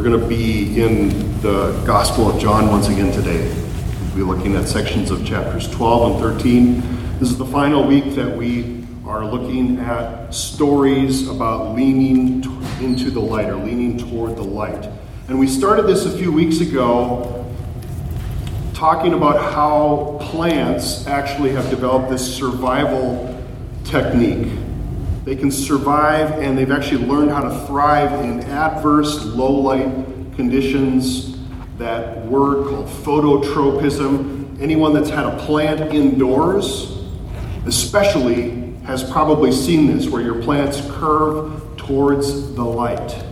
We're going to be in the Gospel of John once again today. We'll be looking at sections of chapters 12 and 13. This is the final week that we are looking at stories about leaning into the light or leaning toward the light. And we started this a few weeks ago talking about how plants actually have developed this survival technique they can survive and they've actually learned how to thrive in adverse low light conditions. That word called phototropism. Anyone that's had a plant indoors, especially, has probably seen this where your plants curve towards the light.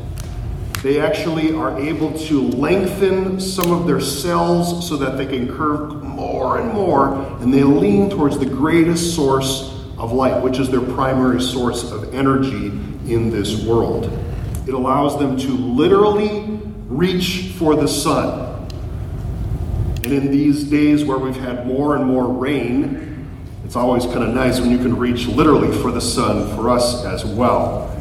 They actually are able to lengthen some of their cells so that they can curve more and more, and they lean towards the greatest source of light, which is their primary source of energy in this world. It allows them to literally reach for the sun. And in these days where we've had more and more rain, it's always kind of nice when you can reach literally for the sun for us as well.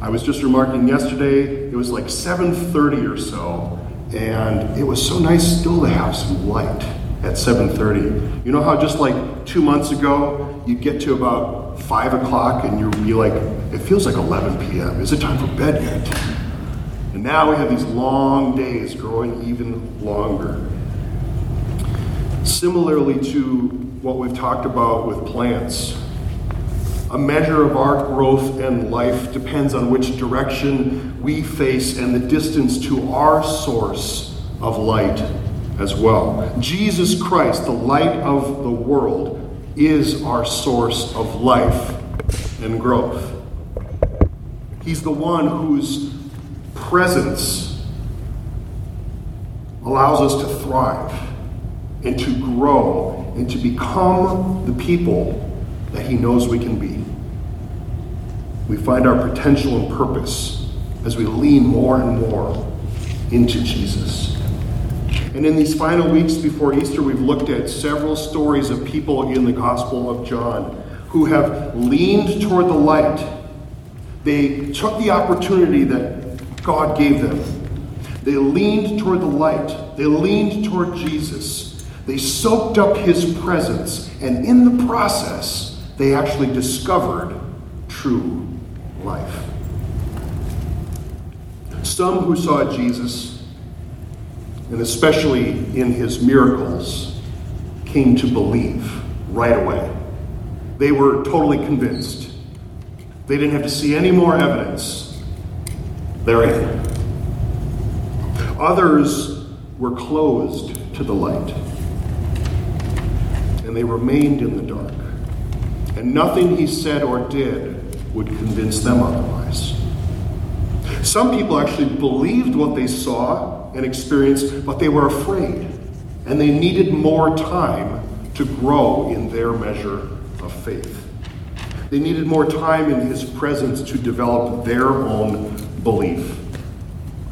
I was just remarking yesterday, it was like 7:30 or so, and it was so nice still to have some light at 7.30 you know how just like two months ago you get to about 5 o'clock and you'd be like it feels like 11 p.m is it time for bed yet? And now we have these long days growing even longer. Similarly to what we've talked about with plants a measure of our growth and life depends on which direction we face and the distance to our source of light as well. Jesus Christ, the light of the world, is our source of life and growth. He's the one whose presence allows us to thrive and to grow and to become the people that He knows we can be. We find our potential and purpose as we lean more and more into Jesus. And in these final weeks before Easter, we've looked at several stories of people in the Gospel of John who have leaned toward the light. They took the opportunity that God gave them. They leaned toward the light. They leaned toward Jesus. They soaked up his presence. And in the process, they actually discovered true life. Some who saw Jesus and especially in his miracles, came to believe right away. They were totally convinced. They didn't have to see any more evidence. They're in. Others were closed to the light, and they remained in the dark. And nothing he said or did would convince them otherwise. Some people actually believed what they saw and experienced, but they were afraid. And they needed more time to grow in their measure of faith. They needed more time in His presence to develop their own belief.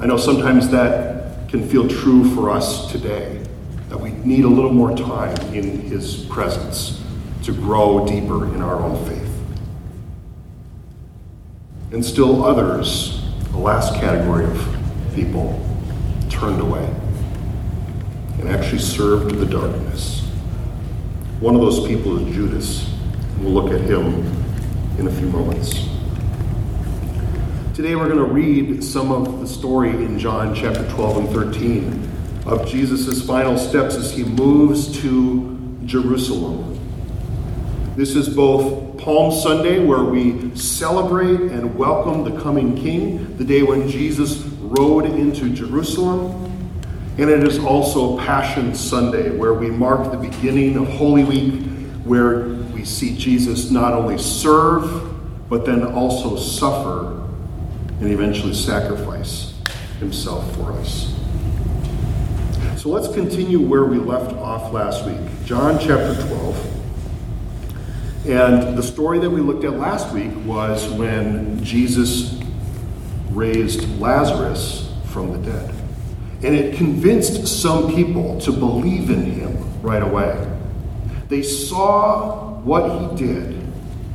I know sometimes that can feel true for us today, that we need a little more time in His presence to grow deeper in our own faith. And still others, the last category of people, turned away and actually served the darkness. One of those people is Judas. We'll look at him in a few moments. Today we're going to read some of the story in John chapter 12 and 13 of Jesus' final steps as he moves to Jerusalem. This is both Palm Sunday, where we celebrate and welcome the coming King, the day when Jesus rode into Jerusalem. And it is also Passion Sunday, where we mark the beginning of Holy Week, where we see Jesus not only serve, but then also suffer and eventually sacrifice himself for us. So let's continue where we left off last week. John chapter 12. And the story that we looked at last week was when Jesus raised Lazarus from the dead. And it convinced some people to believe in him right away. They saw what he did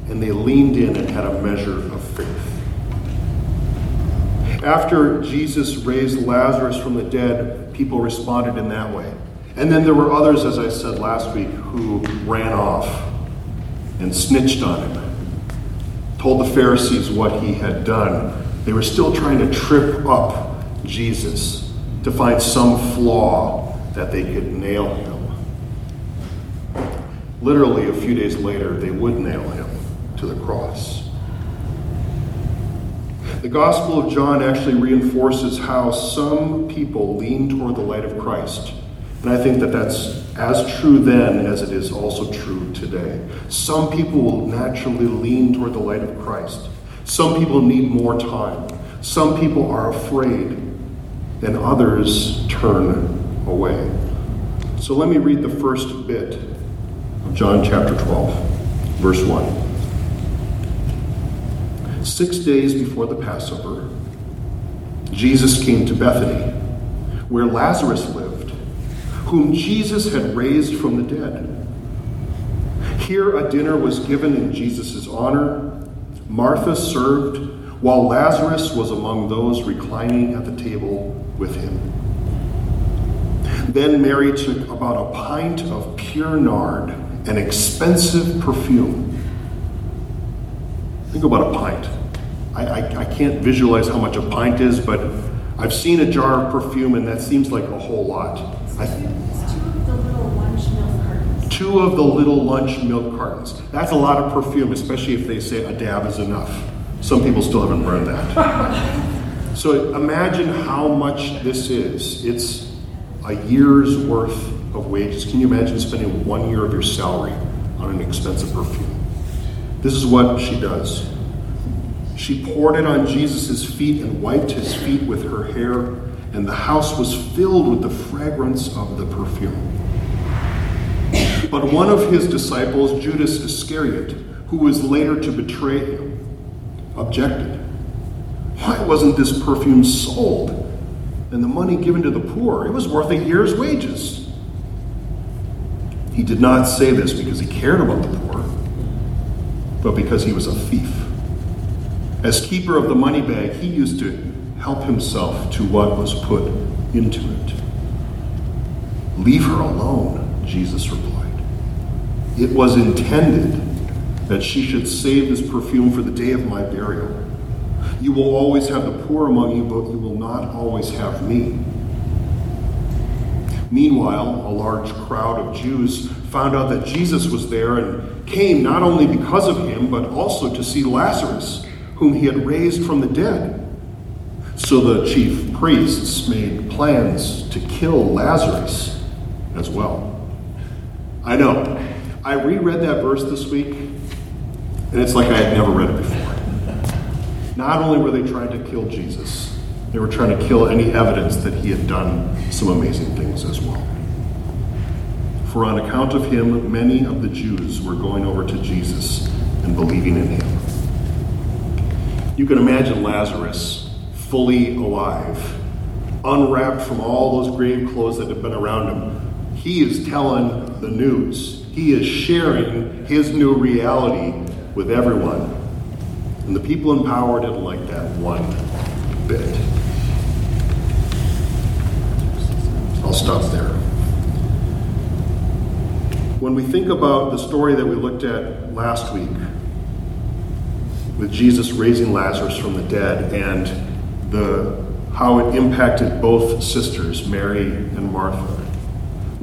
and they leaned in and had a measure of faith. After Jesus raised Lazarus from the dead, people responded in that way. And then there were others, as I said last week, who ran off and snitched on him, told the Pharisees what he had done. They were still trying to trip up Jesus to find some flaw that they could nail him. Literally, a few days later, they would nail him to the cross. The Gospel of John actually reinforces how some people lean toward the light of Christ and I think that that's as true then as it is also true today. Some people will naturally lean toward the light of Christ. Some people need more time. Some people are afraid, and others turn away. So let me read the first bit of John chapter 12, verse 1. Six days before the Passover, Jesus came to Bethany, where Lazarus lived whom Jesus had raised from the dead. Here a dinner was given in Jesus' honor. Martha served, while Lazarus was among those reclining at the table with him. Then Mary took about a pint of pure nard, an expensive perfume. Think about a pint. I, I, I, can't visualize how much a pint is, but I've seen a jar of perfume, and that seems like a whole lot. I, two of the little lunch milk cartons. That's a lot of perfume, especially if they say a dab is enough. Some people still haven't learned that. so imagine how much this is. It's a year's worth of wages. Can you imagine spending one year of your salary on an expensive perfume? This is what she does. She poured it on Jesus' feet and wiped his feet with her hair, and the house was filled with the fragrance of the perfume. But one of his disciples, Judas Iscariot, who was later to betray him, objected. Why wasn't this perfume sold and the money given to the poor? It was worth a year's wages. He did not say this because he cared about the poor, but because he was a thief. As keeper of the money bag, he used to help himself to what was put into it. Leave her alone, Jesus replied. It was intended that she should save this perfume for the day of my burial. You will always have the poor among you, but you will not always have me. Meanwhile, a large crowd of Jews found out that Jesus was there and came not only because of him, but also to see Lazarus, whom he had raised from the dead. So the chief priests made plans to kill Lazarus as well. I know, I reread that verse this week, and it's like I had never read it before. Not only were they trying to kill Jesus, they were trying to kill any evidence that he had done some amazing things as well. For on account of him, many of the Jews were going over to Jesus and believing in him. You can imagine Lazarus fully alive, unwrapped from all those grave clothes that have been around him. He is telling the news he is sharing his new reality with everyone. And the people in power didn't like that one bit. I'll stop there. When we think about the story that we looked at last week, with Jesus raising Lazarus from the dead and the how it impacted both sisters, Mary and Martha.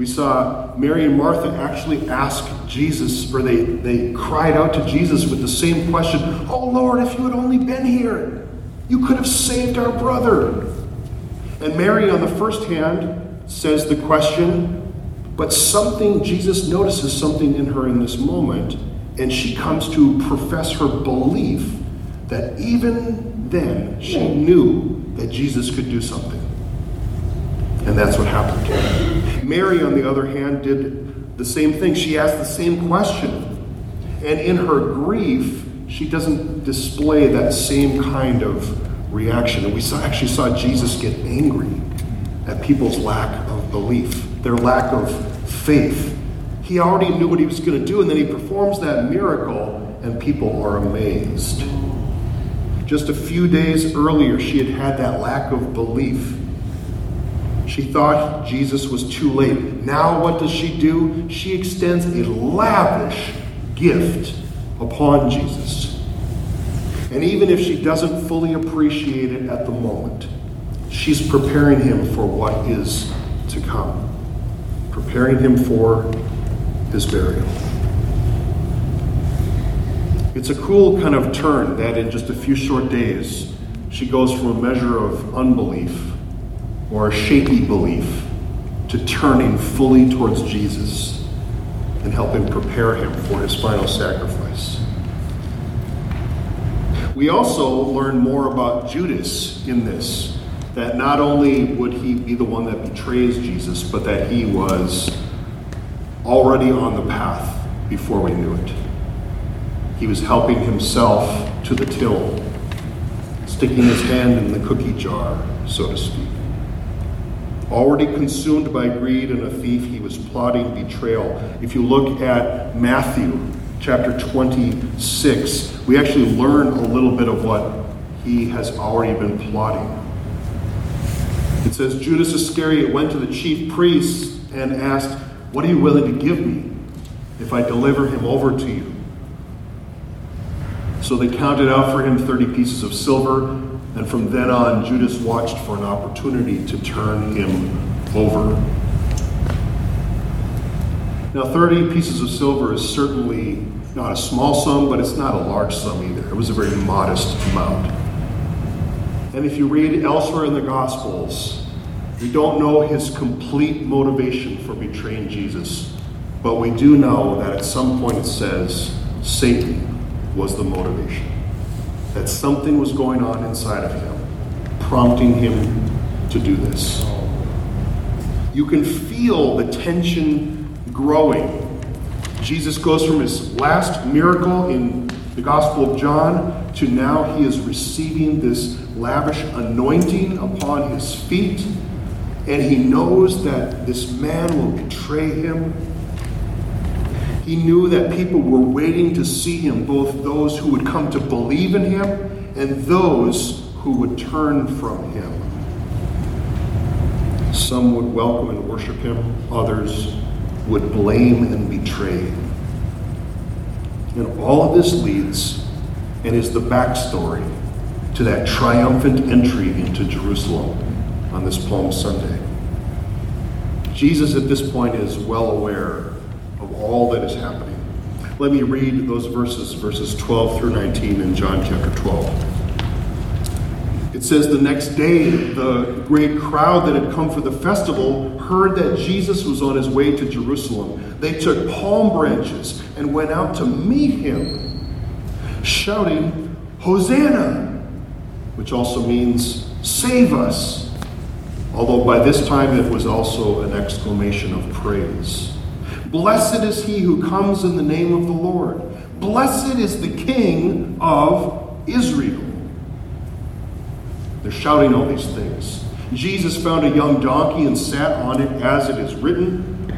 We saw Mary and Martha actually ask Jesus, or they, they cried out to Jesus with the same question Oh Lord, if you had only been here, you could have saved our brother. And Mary, on the first hand, says the question, but something, Jesus notices something in her in this moment, and she comes to profess her belief that even then she knew that Jesus could do something. And that's what happened. Mary, on the other hand, did the same thing. She asked the same question. And in her grief, she doesn't display that same kind of reaction. And we saw, actually saw Jesus get angry at people's lack of belief, their lack of faith. He already knew what he was going to do, and then he performs that miracle, and people are amazed. Just a few days earlier, she had had that lack of belief. She thought Jesus was too late. Now, what does she do? She extends a lavish gift upon Jesus. And even if she doesn't fully appreciate it at the moment, she's preparing him for what is to come, preparing him for his burial. It's a cool kind of turn that in just a few short days, she goes from a measure of unbelief or a shaky belief to turning fully towards Jesus and helping prepare him for his final sacrifice. We also learn more about Judas in this that not only would he be the one that betrays Jesus, but that he was already on the path before we knew it. He was helping himself to the till, sticking his hand in the cookie jar, so to speak. Already consumed by greed and a thief, he was plotting betrayal. If you look at Matthew chapter 26, we actually learn a little bit of what he has already been plotting. It says Judas Iscariot went to the chief priests and asked, What are you willing to give me if I deliver him over to you? So they counted out for him 30 pieces of silver, and from then on, Judas watched for an opportunity to turn him over. Now, 30 pieces of silver is certainly not a small sum, but it's not a large sum either. It was a very modest amount. And if you read elsewhere in the Gospels, we don't know his complete motivation for betraying Jesus, but we do know that at some point it says Satan was the motivation. That something was going on inside of him, prompting him to do this. You can feel the tension growing. Jesus goes from his last miracle in the Gospel of John to now he is receiving this lavish anointing upon his feet. And he knows that this man will betray him he knew that people were waiting to see him, both those who would come to believe in him and those who would turn from him. Some would welcome and worship him, others would blame and betray. And all of this leads and is the backstory to that triumphant entry into Jerusalem on this Palm Sunday. Jesus at this point is well aware all that is happening. Let me read those verses, verses 12 through 19 in John chapter 12. It says, The next day, the great crowd that had come for the festival heard that Jesus was on his way to Jerusalem. They took palm branches and went out to meet him, shouting, Hosanna! Which also means, Save us! Although by this time it was also an exclamation of praise. Blessed is he who comes in the name of the Lord. Blessed is the King of Israel. They're shouting all these things. Jesus found a young donkey and sat on it, as it is written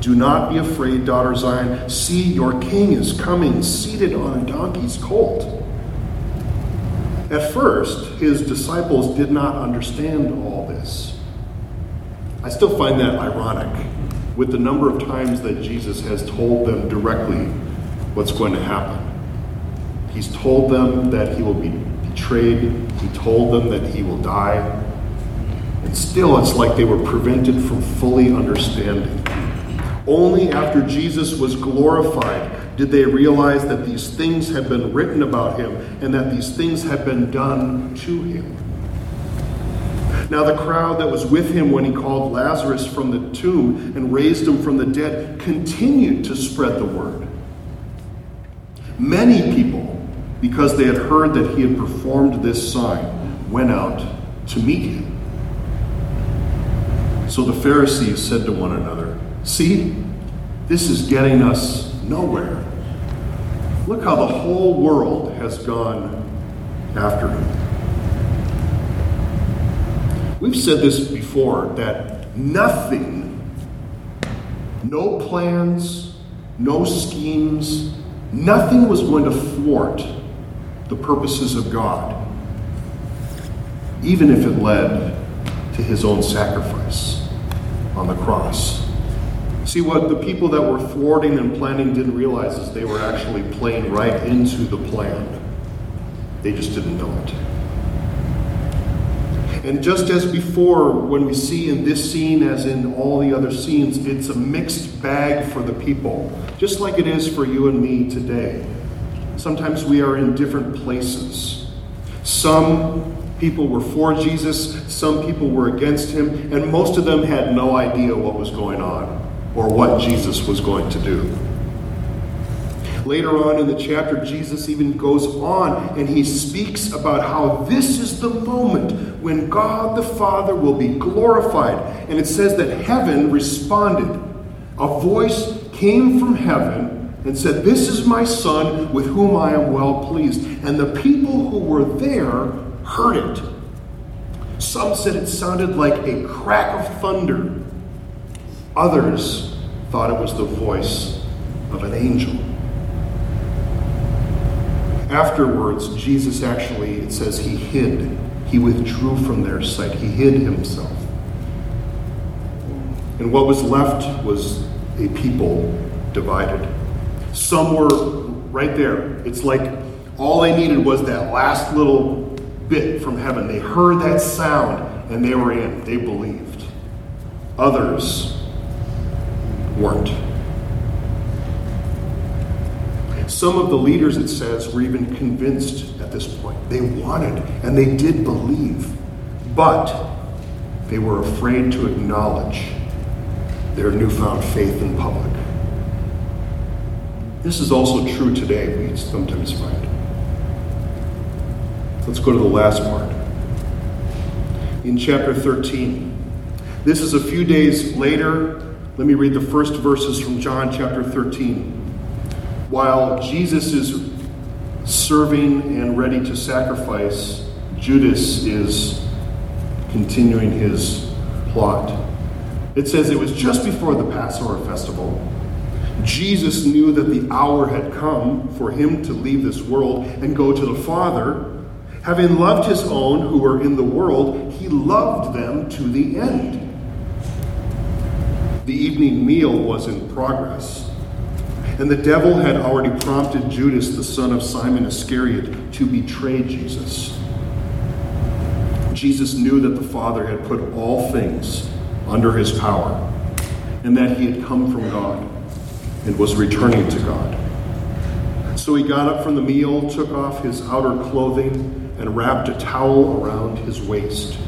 Do not be afraid, daughter Zion. See, your king is coming, seated on a donkey's colt. At first, his disciples did not understand all this. I still find that ironic with the number of times that Jesus has told them directly what's going to happen. He's told them that he will be betrayed, he told them that he will die, and still it's like they were prevented from fully understanding. Only after Jesus was glorified did they realize that these things had been written about him and that these things had been done to him. Now, the crowd that was with him when he called Lazarus from the tomb and raised him from the dead continued to spread the word. Many people, because they had heard that he had performed this sign, went out to meet him. So the Pharisees said to one another, See, this is getting us nowhere. Look how the whole world has gone after him. We've said this before that nothing, no plans, no schemes, nothing was going to thwart the purposes of God, even if it led to his own sacrifice on the cross. See, what the people that were thwarting and planning didn't realize is they were actually playing right into the plan. They just didn't know it. And just as before, when we see in this scene, as in all the other scenes, it's a mixed bag for the people, just like it is for you and me today. Sometimes we are in different places. Some people were for Jesus, some people were against him, and most of them had no idea what was going on or what Jesus was going to do. Later on in the chapter, Jesus even goes on and he speaks about how this is the moment when God the Father will be glorified. And it says that heaven responded. A voice came from heaven and said, This is my Son with whom I am well pleased. And the people who were there heard it. Some said it sounded like a crack of thunder. Others thought it was the voice of an angel. Afterwards, Jesus actually, it says, he hid. He withdrew from their sight. He hid himself. And what was left was a people divided. Some were right there. It's like all they needed was that last little bit from heaven. They heard that sound and they were in. They believed. Others weren't. Some of the leaders, it says, were even convinced at this point. They wanted and they did believe, but they were afraid to acknowledge their newfound faith in public. This is also true today, we sometimes find. Let's go to the last part. In chapter 13, this is a few days later. Let me read the first verses from John chapter 13 while Jesus is serving and ready to sacrifice, Judas is continuing his plot. It says it was just before the Passover festival. Jesus knew that the hour had come for him to leave this world and go to the Father. Having loved his own who were in the world, he loved them to the end. The evening meal was in progress. And the devil had already prompted Judas, the son of Simon Iscariot, to betray Jesus. Jesus knew that the Father had put all things under his power, and that he had come from God and was returning to God. So he got up from the meal, took off his outer clothing, and wrapped a towel around his waist.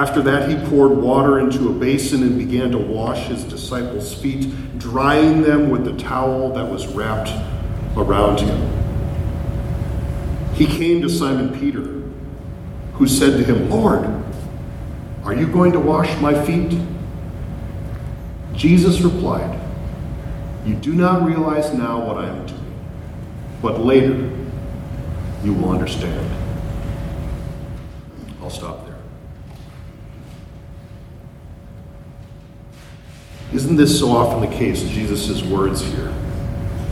After that, he poured water into a basin and began to wash his disciples' feet, drying them with the towel that was wrapped around him. He came to Simon Peter, who said to him, Lord, are you going to wash my feet? Jesus replied, You do not realize now what I am doing, but later you will understand. I'll stop there. Isn't this so often the case, Jesus' words here?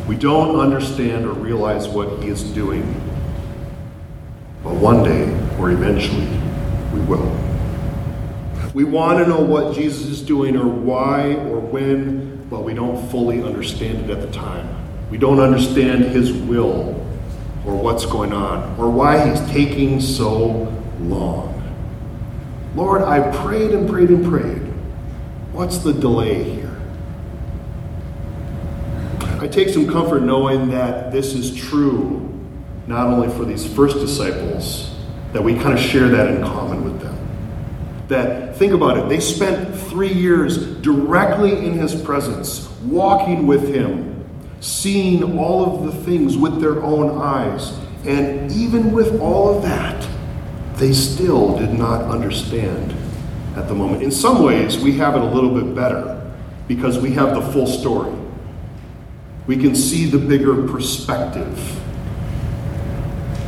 We don't understand or realize what he is doing, but one day, or eventually, we will. We want to know what Jesus is doing or why or when, but we don't fully understand it at the time. We don't understand his will or what's going on or why he's taking so long. Lord, I prayed and prayed and prayed. What's the delay here? I take some comfort knowing that this is true not only for these first disciples, that we kind of share that in common with them. That, think about it, they spent three years directly in his presence, walking with him, seeing all of the things with their own eyes. And even with all of that, they still did not understand at the moment. In some ways, we have it a little bit better because we have the full story. We can see the bigger perspective.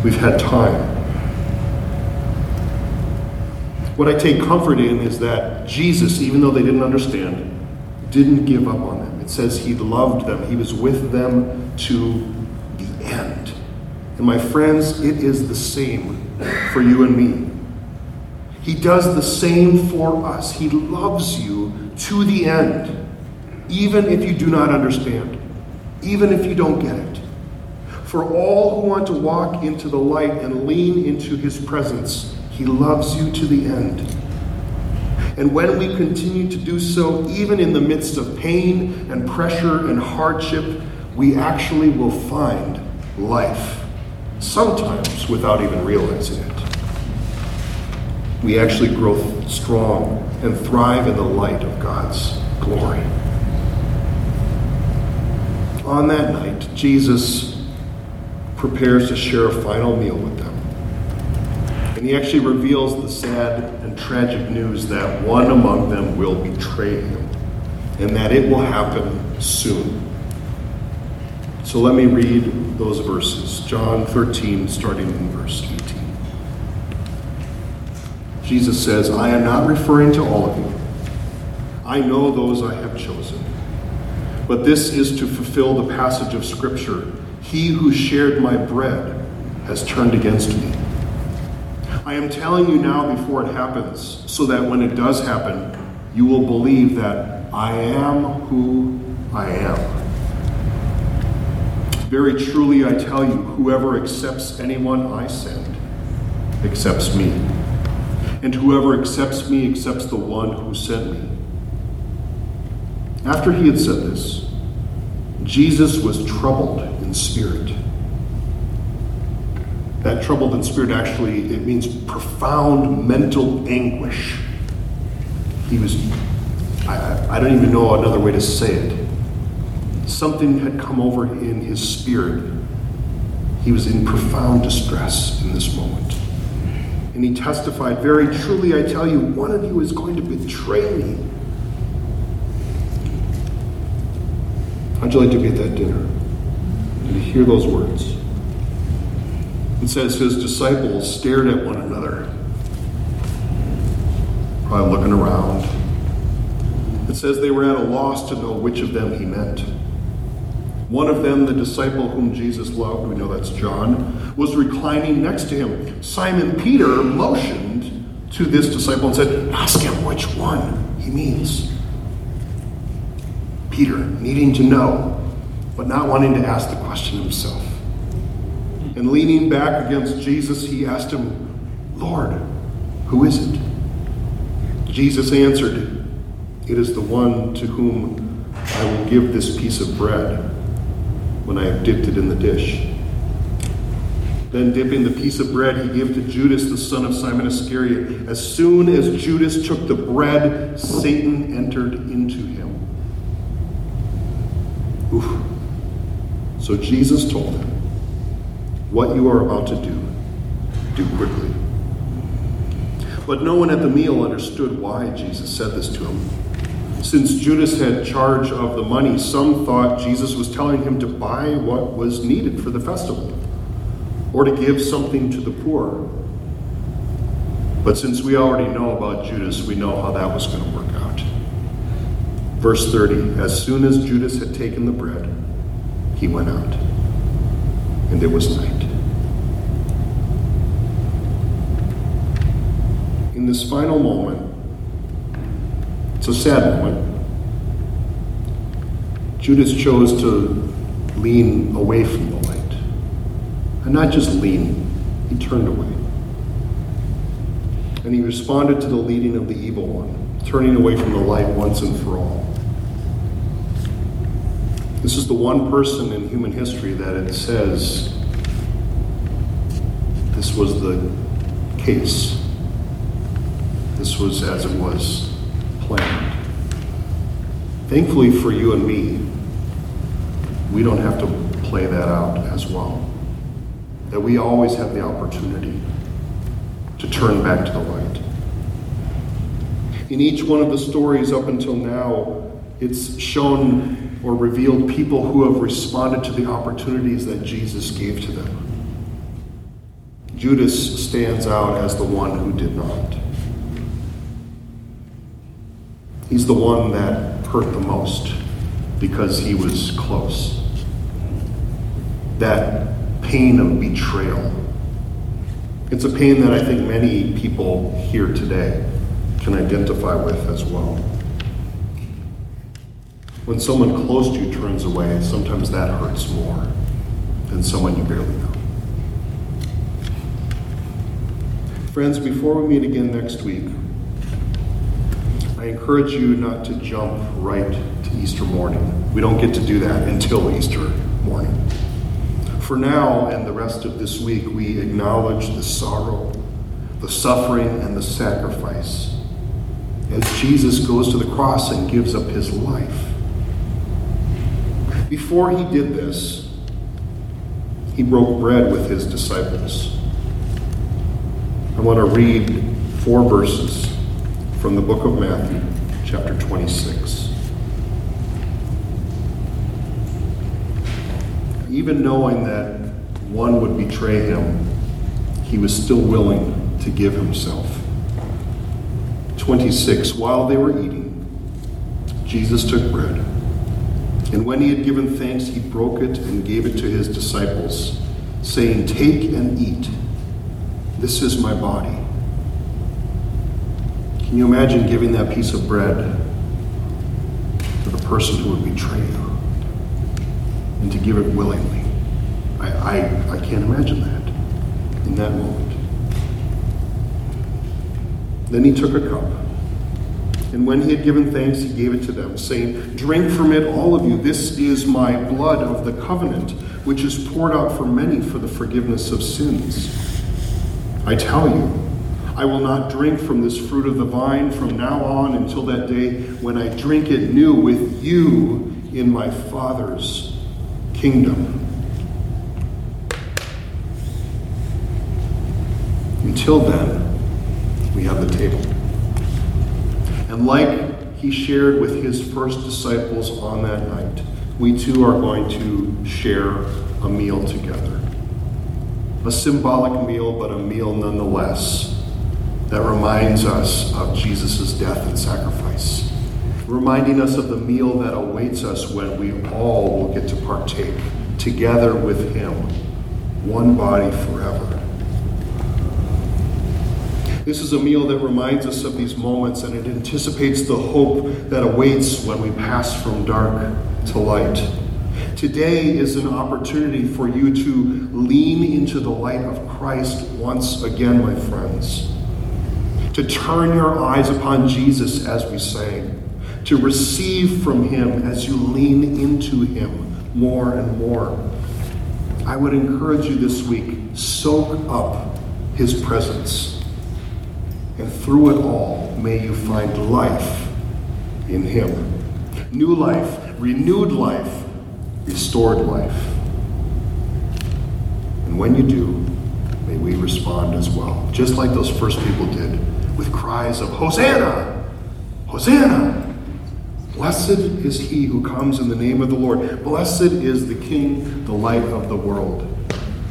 We've had time. What I take comfort in is that Jesus, even though they didn't understand, didn't give up on them. It says he loved them, he was with them to the end. And my friends, it is the same for you and me. He does the same for us. He loves you to the end, even if you do not understand, even if you don't get it. For all who want to walk into the light and lean into his presence, he loves you to the end. And when we continue to do so, even in the midst of pain and pressure and hardship, we actually will find life, sometimes without even realizing it. We actually grow strong and thrive in the light of God's glory. On that night, Jesus prepares to share a final meal with them. And he actually reveals the sad and tragic news that one among them will betray him and that it will happen soon. So let me read those verses. John 13, starting in verse 18. Jesus says, I am not referring to all of you. I know those I have chosen. But this is to fulfill the passage of Scripture He who shared my bread has turned against me. I am telling you now before it happens, so that when it does happen, you will believe that I am who I am. Very truly, I tell you, whoever accepts anyone I send accepts me. And whoever accepts me accepts the one who sent me. After he had said this, Jesus was troubled in spirit. That troubled in spirit actually, it means profound mental anguish. He was, I, I don't even know another way to say it. Something had come over in his spirit. He was in profound distress in this moment. And he testified, Very truly, I tell you, one of you is going to betray me. How'd you like to be at that dinner? And to hear those words? It says his disciples stared at one another, probably looking around. It says they were at a loss to know which of them he meant. One of them, the disciple whom Jesus loved, we know that's John, was reclining next to him. Simon Peter motioned to this disciple and said, Ask him which one he means. Peter, needing to know, but not wanting to ask the question himself. And leaning back against Jesus, he asked him, Lord, who is it? Jesus answered, It is the one to whom I will give this piece of bread when I have dipped it in the dish. Then, dipping the piece of bread, he gave to Judas, the son of Simon Iscariot. As soon as Judas took the bread, Satan entered into him. Oof. So Jesus told him, What you are about to do, do quickly. But no one at the meal understood why Jesus said this to him. Since Judas had charge of the money, some thought Jesus was telling him to buy what was needed for the festival or to give something to the poor. But since we already know about Judas, we know how that was going to work out. Verse 30 As soon as Judas had taken the bread, he went out, and it was night. In this final moment, it's a sad moment. Judas chose to lean away from the light. And not just lean, he turned away. And he responded to the leading of the evil one, turning away from the light once and for all. This is the one person in human history that it says this was the case. This was as it was planned. Thankfully for you and me, we don't have to play that out as well. That we always have the opportunity to turn back to the light. In each one of the stories up until now, it's shown or revealed people who have responded to the opportunities that Jesus gave to them. Judas stands out as the one who did not. He's the one that hurt the most because he was close. That pain of betrayal. It's a pain that I think many people here today can identify with as well. When someone close to you turns away, sometimes that hurts more than someone you barely know. Friends, before we meet again next week, I encourage you not to jump right to Easter morning. We don't get to do that until Easter morning. For now and the rest of this week, we acknowledge the sorrow, the suffering, and the sacrifice as Jesus goes to the cross and gives up his life. Before he did this, he broke bread with his disciples. I want to read four verses from the book of Matthew, chapter 26. Even knowing that one would betray him, he was still willing to give himself. 26. While they were eating, Jesus took bread. And when he had given thanks, he broke it and gave it to his disciples, saying, Take and eat. This is my body. Can you imagine giving that piece of bread to the person who would betray you? And to give it willingly? I, I, I can't imagine that in that moment. Then he took a cup. And when he had given thanks, he gave it to them, saying, Drink from it, all of you. This is my blood of the covenant, which is poured out for many for the forgiveness of sins. I tell you, I will not drink from this fruit of the vine from now on until that day when I drink it new with you in my Father's kingdom. Until then, we have the table. And like he shared with his first disciples on that night, we too are going to share a meal together. A symbolic meal, but a meal nonetheless that reminds us of Jesus' death and sacrifice, reminding us of the meal that awaits us when we all will get to partake together with him, one body forever. This is a meal that reminds us of these moments and it anticipates the hope that awaits when we pass from dark to light. Today is an opportunity for you to lean into the light of Christ once again, my friends. To turn your eyes upon Jesus as we sang. To receive from him as you lean into him more and more. I would encourage you this week soak up his presence and through it all, may you find life in Him. New life, renewed life, restored life. And when you do, may we respond as well, just like those first people did, cries of Hosanna! Hosanna! Blessed is he who comes in the name of the Lord. Blessed is the King, the light of the world.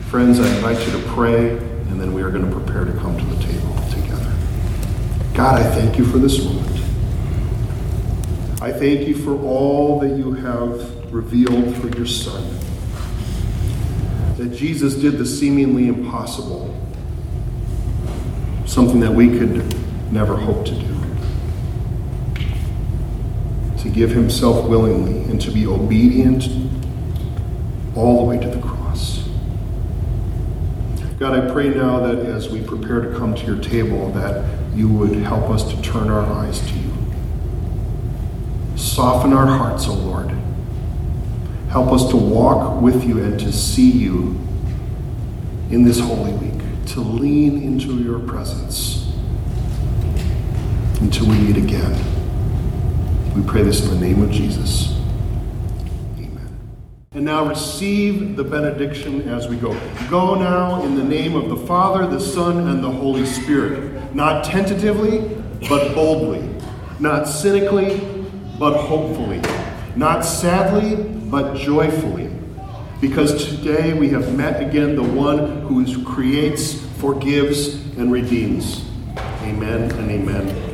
Friends, I invite you to pray, and then we are going to prepare to come to the table. Together. God, I thank you for this moment. I thank you for all that you have revealed through your Son. That Jesus did the seemingly impossible, something that we could never hope to do. To give himself willingly and to be obedient all the way to the cross. God, I pray now that as we prepare to come to your table, that you would help us to turn our eyes to you. Soften our hearts, O Lord. Help us to walk with you and to see you in this Holy Week, to lean into your presence until we meet again. We pray this in the name of Jesus. Amen. And now receive the benediction as we go. Go now in the name of the Father, the Son, and the Holy Spirit. Not tentatively, but boldly. Not cynically, but hopefully. Not sadly, but joyfully. Because today we have met again the one who creates, forgives, and redeems. Amen and amen.